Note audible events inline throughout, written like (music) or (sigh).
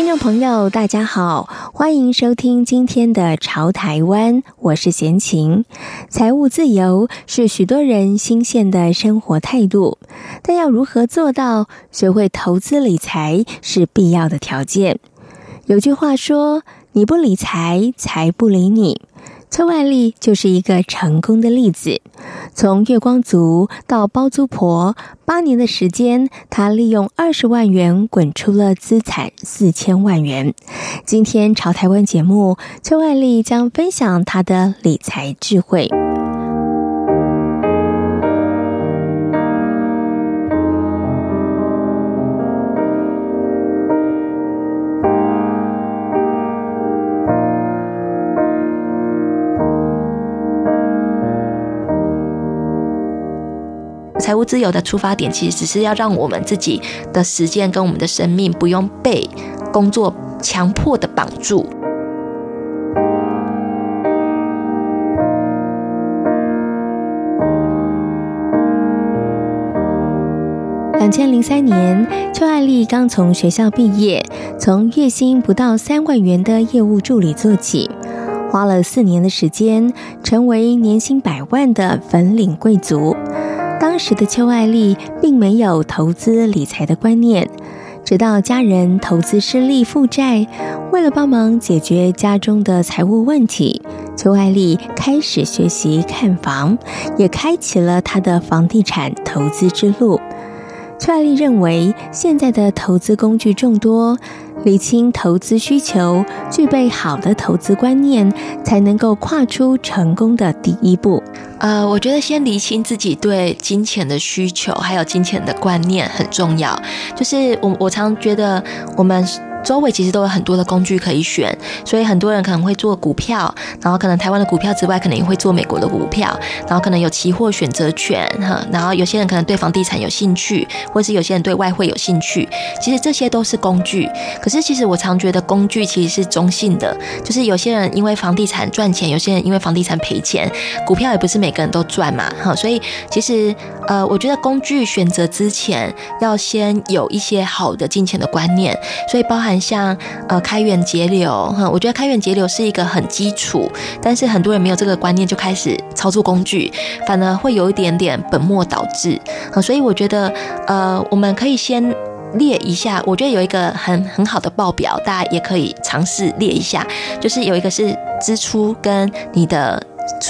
听众朋友，大家好，欢迎收听今天的《潮台湾》，我是闲情。财务自由是许多人新鲜的生活态度，但要如何做到？学会投资理财是必要的条件。有句话说：“你不理财，财不理你。”崔万丽就是一个成功的例子。从月光族到包租婆，八年的时间，她利用二十万元滚出了资产四千万元。今天朝台湾节目，崔万丽将分享她的理财智慧。财务自由的出发点，其实只是要让我们自己的时间跟我们的生命不用被工作强迫的绑住。两千零三年，邱爱丽刚从学校毕业，从月薪不到三万元的业务助理做起，花了四年的时间，成为年薪百万的粉领贵族。当时的邱爱丽并没有投资理财的观念，直到家人投资失利负债，为了帮忙解决家中的财务问题，邱爱丽开始学习看房，也开启了她的房地产投资之路。邱爱丽认为，现在的投资工具众多，理清投资需求，具备好的投资观念，才能够跨出成功的第一步。呃，我觉得先理清自己对金钱的需求，还有金钱的观念很重要。就是我，我常觉得我们。周围其实都有很多的工具可以选，所以很多人可能会做股票，然后可能台湾的股票之外，可能也会做美国的股票，然后可能有期货选择权哈，然后有些人可能对房地产有兴趣，或是有些人对外汇有兴趣，其实这些都是工具。可是其实我常觉得工具其实是中性的，就是有些人因为房地产赚钱，有些人因为房地产赔钱，股票也不是每个人都赚嘛哈，所以其实呃，我觉得工具选择之前要先有一些好的金钱的观念，所以包含。很像呃开源节流哈，我觉得开源节流是一个很基础，但是很多人没有这个观念就开始操作工具，反而会有一点点本末倒置。啊所以我觉得呃我们可以先列一下，我觉得有一个很很好的报表，大家也可以尝试列一下，就是有一个是支出跟你的。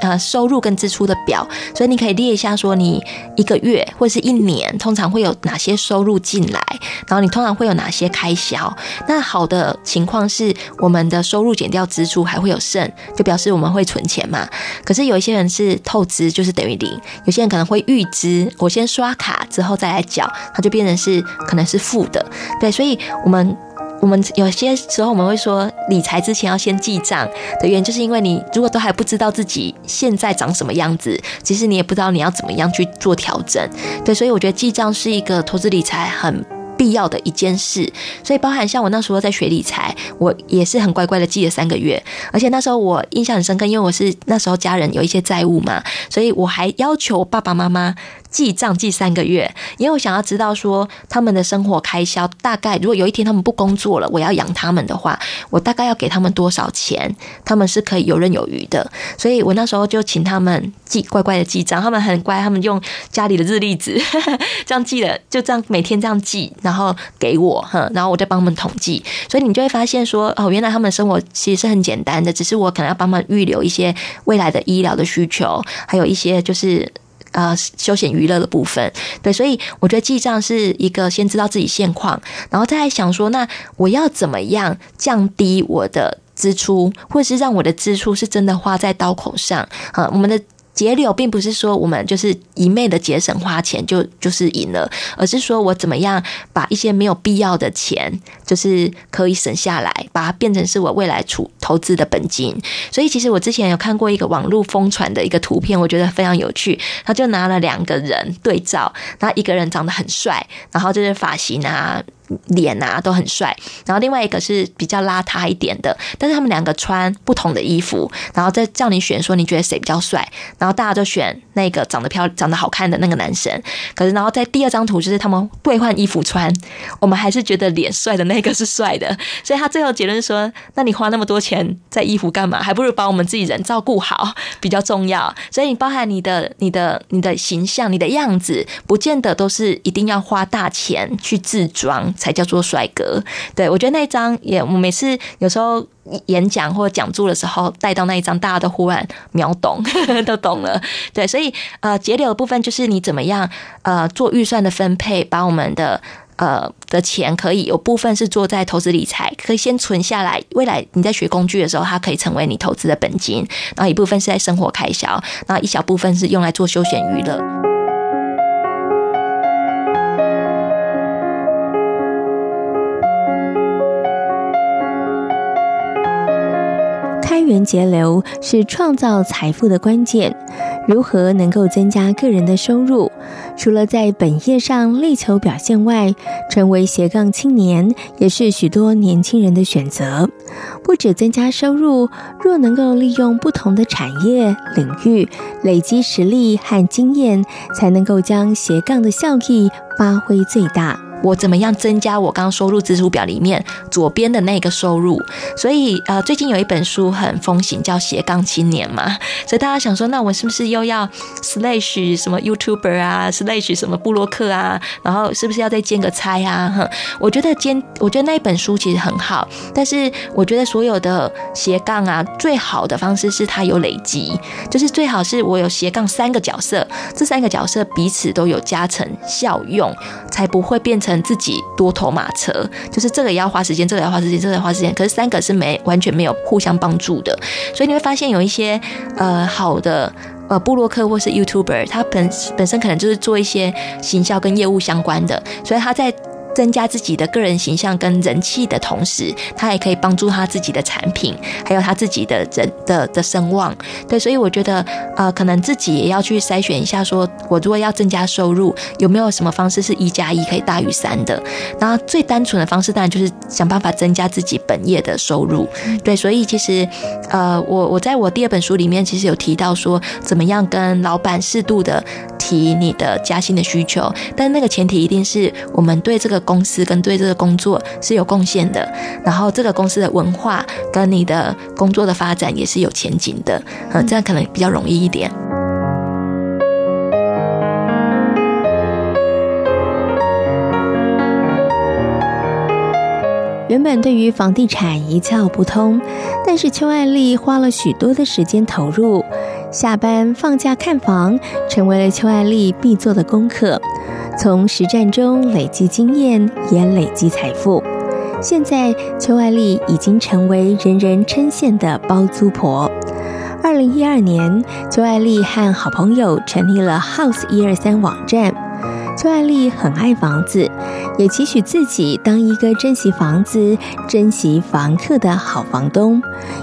呃，收入跟支出的表，所以你可以列一下，说你一个月或者是一年，通常会有哪些收入进来，然后你通常会有哪些开销。那好的情况是，我们的收入减掉支出还会有剩，就表示我们会存钱嘛。可是有一些人是透支，就是等于零；有些人可能会预支，我先刷卡之后再来缴，它就变成是可能是负的。对，所以我们。我们有些时候我们会说，理财之前要先记账的原因，就是因为你如果都还不知道自己现在长什么样子，其实你也不知道你要怎么样去做调整。对，所以我觉得记账是一个投资理财很必要的一件事。所以包含像我那时候在学理财，我也是很乖乖的记了三个月，而且那时候我印象很深刻，因为我是那时候家人有一些债务嘛，所以我还要求爸爸妈妈。记账记三个月，因为我想要知道说他们的生活开销大概，如果有一天他们不工作了，我要养他们的话，我大概要给他们多少钱，他们是可以游刃有余的。所以我那时候就请他们记乖乖的记账，他们很乖，他们用家里的日历纸 (laughs) 这样记的，就这样每天这样记，然后给我，哈，然后我再帮他们统计。所以你就会发现说，哦，原来他们生活其实是很简单的，只是我可能要帮忙预留一些未来的医疗的需求，还有一些就是。呃，休闲娱乐的部分，对，所以我觉得记账是一个先知道自己现况，然后再来想说，那我要怎么样降低我的支出，或者是让我的支出是真的花在刀口上啊？我们的节流并不是说我们就是一昧的节省花钱就就是赢了，而是说我怎么样把一些没有必要的钱，就是可以省下来，把它变成是我未来储投资的本金。所以其实我之前有看过一个网络疯传的一个图片，我觉得非常有趣。他就拿了两个人对照，那一个人长得很帅，然后就是发型啊。脸啊都很帅，然后另外一个是比较邋遢一点的，但是他们两个穿不同的衣服，然后再叫你选说你觉得谁比较帅，然后大家就选那个长得漂、长得好看的那个男生。可是然后在第二张图就是他们兑换衣服穿，我们还是觉得脸帅的那个是帅的，所以他最后结论说：那你花那么多钱在衣服干嘛？还不如把我们自己人照顾好比较重要。所以你包含你的、你的、你的形象、你的样子，不见得都是一定要花大钱去自装。才叫做帅哥，对，我觉得那一张也，我每次有时候演讲或者讲座的时候带到那一张，大家都忽然秒懂，(laughs) 都懂了。对，所以呃，节流的部分就是你怎么样呃做预算的分配，把我们的呃的钱可以有部分是做在投资理财，可以先存下来，未来你在学工具的时候，它可以成为你投资的本金，然后一部分是在生活开销，然后一小部分是用来做休闲娱乐。开源节流是创造财富的关键。如何能够增加个人的收入？除了在本业上力求表现外，成为斜杠青年也是许多年轻人的选择。不止增加收入，若能够利用不同的产业领域，累积实力和经验，才能够将斜杠的效益发挥最大。我怎么样增加我刚刚收入支出表里面左边的那个收入？所以呃，最近有一本书很风行，叫《斜杠青年》嘛。所以大家想说，那我是不是又要 slash 什么 YouTuber 啊，slash 什么布洛克啊？然后是不是要再兼个差啊？哼，我觉得兼，我觉得那一本书其实很好，但是我觉得所有的斜杠啊，最好的方式是它有累积，就是最好是我有斜杠三个角色，这三个角色彼此都有加成效用，才不会变成。自己多头马车，就是这个也要花时间，这个也要花时间，这个也要花时间。可是三个是没完全没有互相帮助的，所以你会发现有一些呃好的呃布洛克或是 YouTuber，他本本身可能就是做一些行销跟业务相关的，所以他在。增加自己的个人形象跟人气的同时，他也可以帮助他自己的产品，还有他自己的人的的声望。对，所以我觉得，呃，可能自己也要去筛选一下，说我如果要增加收入，有没有什么方式是一加一可以大于三的？那最单纯的方式当然就是想办法增加自己本业的收入。对，所以其实，呃，我我在我第二本书里面其实有提到说，怎么样跟老板适度的提你的加薪的需求，但那个前提一定是我们对这个。公司跟对这个工作是有贡献的，然后这个公司的文化跟你的工作的发展也是有前景的，嗯，这样可能比较容易一点。原本对于房地产一窍不通，但是邱爱丽花了许多的时间投入，下班放假看房，成为了邱爱丽必做的功课。从实战中累积经验，也累积财富。现在，邱爱丽已经成为人人称羡的包租婆。二零一二年，邱爱丽和好朋友成立了 House 一二三网站。邱爱丽很爱房子，也期许自己当一个珍惜房子、珍惜房客的好房东，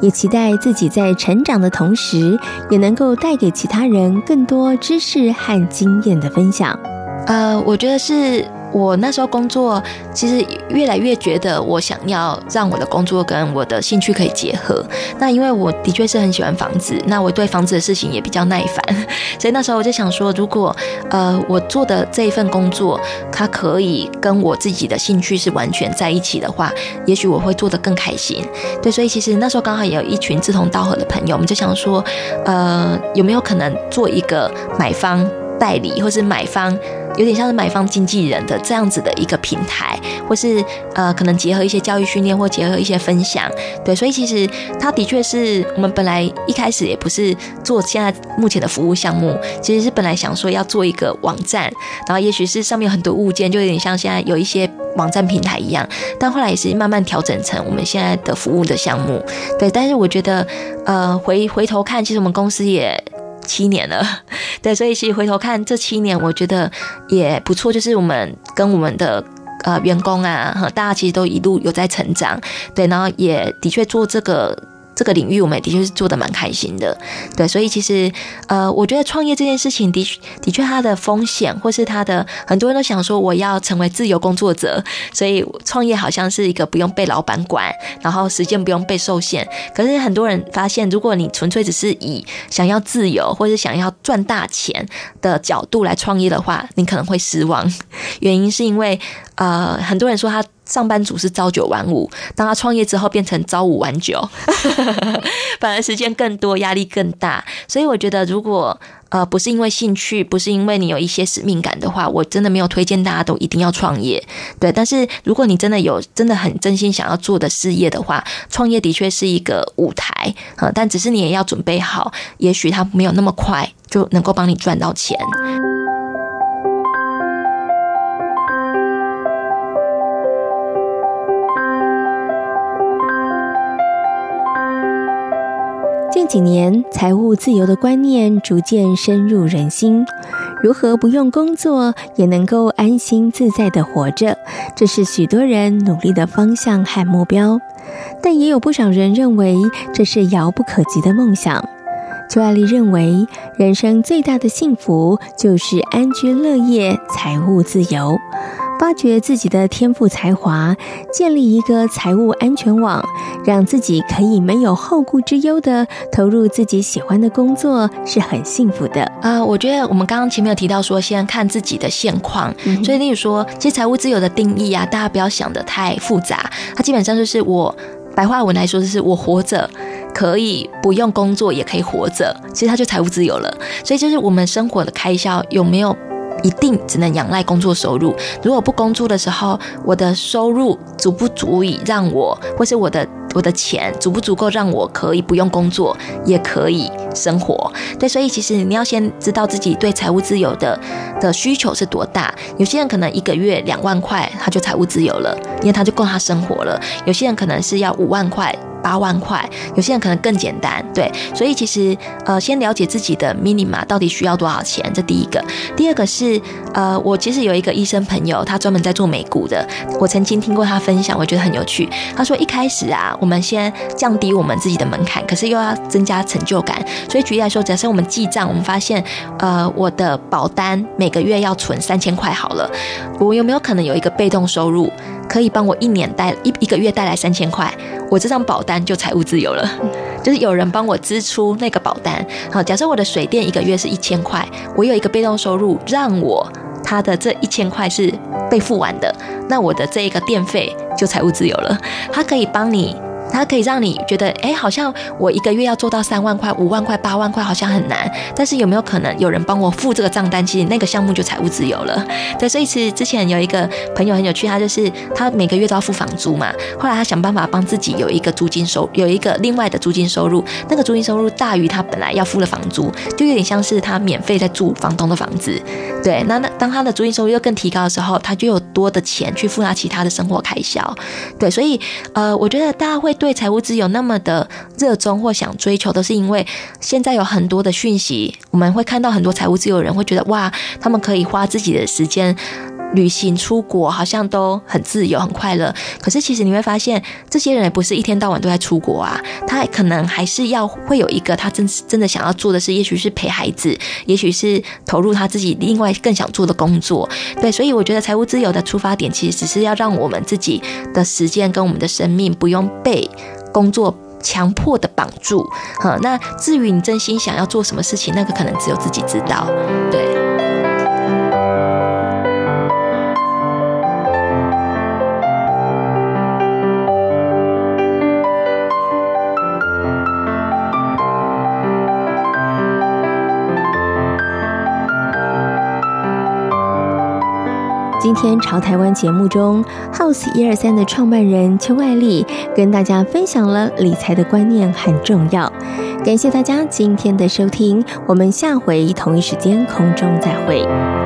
也期待自己在成长的同时，也能够带给其他人更多知识和经验的分享。呃，我觉得是我那时候工作，其实越来越觉得我想要让我的工作跟我的兴趣可以结合。那因为我的确是很喜欢房子，那我对房子的事情也比较耐烦，(laughs) 所以那时候我就想说，如果呃我做的这一份工作，它可以跟我自己的兴趣是完全在一起的话，也许我会做得更开心。对，所以其实那时候刚好也有一群志同道合的朋友，我们就想说，呃，有没有可能做一个买方代理，或是买方？有点像是买方经纪人的这样子的一个平台，或是呃，可能结合一些教育训练，或结合一些分享，对，所以其实它的确是我们本来一开始也不是做现在目前的服务项目，其实是本来想说要做一个网站，然后也许是上面有很多物件，就有点像现在有一些网站平台一样，但后来也是慢慢调整成我们现在的服务的项目，对，但是我觉得呃，回回头看，其实我们公司也。七年了，(laughs) 对，所以其实回头看这七年，我觉得也不错，就是我们跟我们的呃员工啊，哈，大家其实都一路有在成长，对，然后也的确做这个。这个领域我们的确是做得蛮开心的，对，所以其实呃，我觉得创业这件事情的确的确它的风险，或是它的很多人都想说我要成为自由工作者，所以创业好像是一个不用被老板管，然后时间不用被受限。可是很多人发现，如果你纯粹只是以想要自由或是想要赚大钱的角度来创业的话，你可能会失望。原因是因为呃，很多人说他。上班族是朝九晚五，当他创业之后变成朝五晚九，(laughs) 反而时间更多，压力更大。所以我觉得，如果呃不是因为兴趣，不是因为你有一些使命感的话，我真的没有推荐大家都一定要创业。对，但是如果你真的有真的很真心想要做的事业的话，创业的确是一个舞台啊，但只是你也要准备好，也许它没有那么快就能够帮你赚到钱。几年，财务自由的观念逐渐深入人心。如何不用工作也能够安心自在地活着，这是许多人努力的方向和目标。但也有不少人认为这是遥不可及的梦想。邱爱丽认为，人生最大的幸福就是安居乐业、财务自由。发掘自己的天赋才华，建立一个财务安全网，让自己可以没有后顾之忧的投入自己喜欢的工作，是很幸福的啊！我觉得我们刚刚前面有提到说，先看自己的现况，嗯、所以例如说，其实财务自由的定义啊，大家不要想的太复杂，它基本上就是我白话文来说，就是我活着可以不用工作也可以活着，其实它就财务自由了。所以就是我们生活的开销有没有？一定只能仰赖工作收入。如果不工作的时候，我的收入足不足以让我，或是我的我的钱足不足够让我可以不用工作也可以生活？对，所以其实你要先知道自己对财务自由的的需求是多大。有些人可能一个月两万块他就财务自由了，因为他就够他生活了。有些人可能是要五万块。八万块，有些人可能更简单，对，所以其实呃，先了解自己的 minima 到底需要多少钱，这第一个。第二个是呃，我其实有一个医生朋友，他专门在做美股的，我曾经听过他分享，我觉得很有趣。他说一开始啊，我们先降低我们自己的门槛，可是又要增加成就感。所以举例来说，假设我们记账，我们发现呃，我的保单每个月要存三千块好了，我有没有可能有一个被动收入？可以帮我一年带一一个月带来三千块，我这张保单就财务自由了。就是有人帮我支出那个保单。好，假设我的水电一个月是一千块，我有一个被动收入，让我他的这一千块是被付完的，那我的这一个电费就财务自由了。他可以帮你。它可以让你觉得，哎，好像我一个月要做到三万块、五万块、八万块，好像很难。但是有没有可能有人帮我付这个账单？其实那个项目就财务自由了。对，所以其实之前有一个朋友很有趣，他就是他每个月都要付房租嘛。后来他想办法帮自己有一个租金收，有一个另外的租金收入。那个租金收入大于他本来要付的房租，就有点像是他免费在住房东的房子。对，那那当他的租金收入又更提高的时候，他就有多的钱去付他其他的生活开销。对，所以呃，我觉得大家会。对财务自由那么的热衷或想追求，都是因为现在有很多的讯息，我们会看到很多财务自由人会觉得哇，他们可以花自己的时间旅行出国，好像都很自由很快乐。可是其实你会发现，这些人也不是一天到晚都在出国啊，他可能还是要会有一个他真真的想要做的事，也许是陪孩子，也许是投入他自己另外更想做的工作。对，所以我觉得财务自由的出发点，其实只是要让我们自己的时间跟我们的生命不用被。工作强迫的绑住，哈，那至于你真心想要做什么事情，那个可能只有自己知道，对。天朝台湾节目中，House 一二三的创办人邱爱丽跟大家分享了理财的观念很重要。感谢大家今天的收听，我们下回同一时间空中再会。